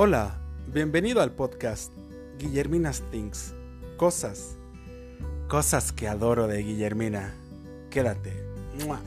Hola, bienvenido al podcast Guillermina's Things. Cosas. Cosas que adoro de Guillermina. Quédate. ¡Mua!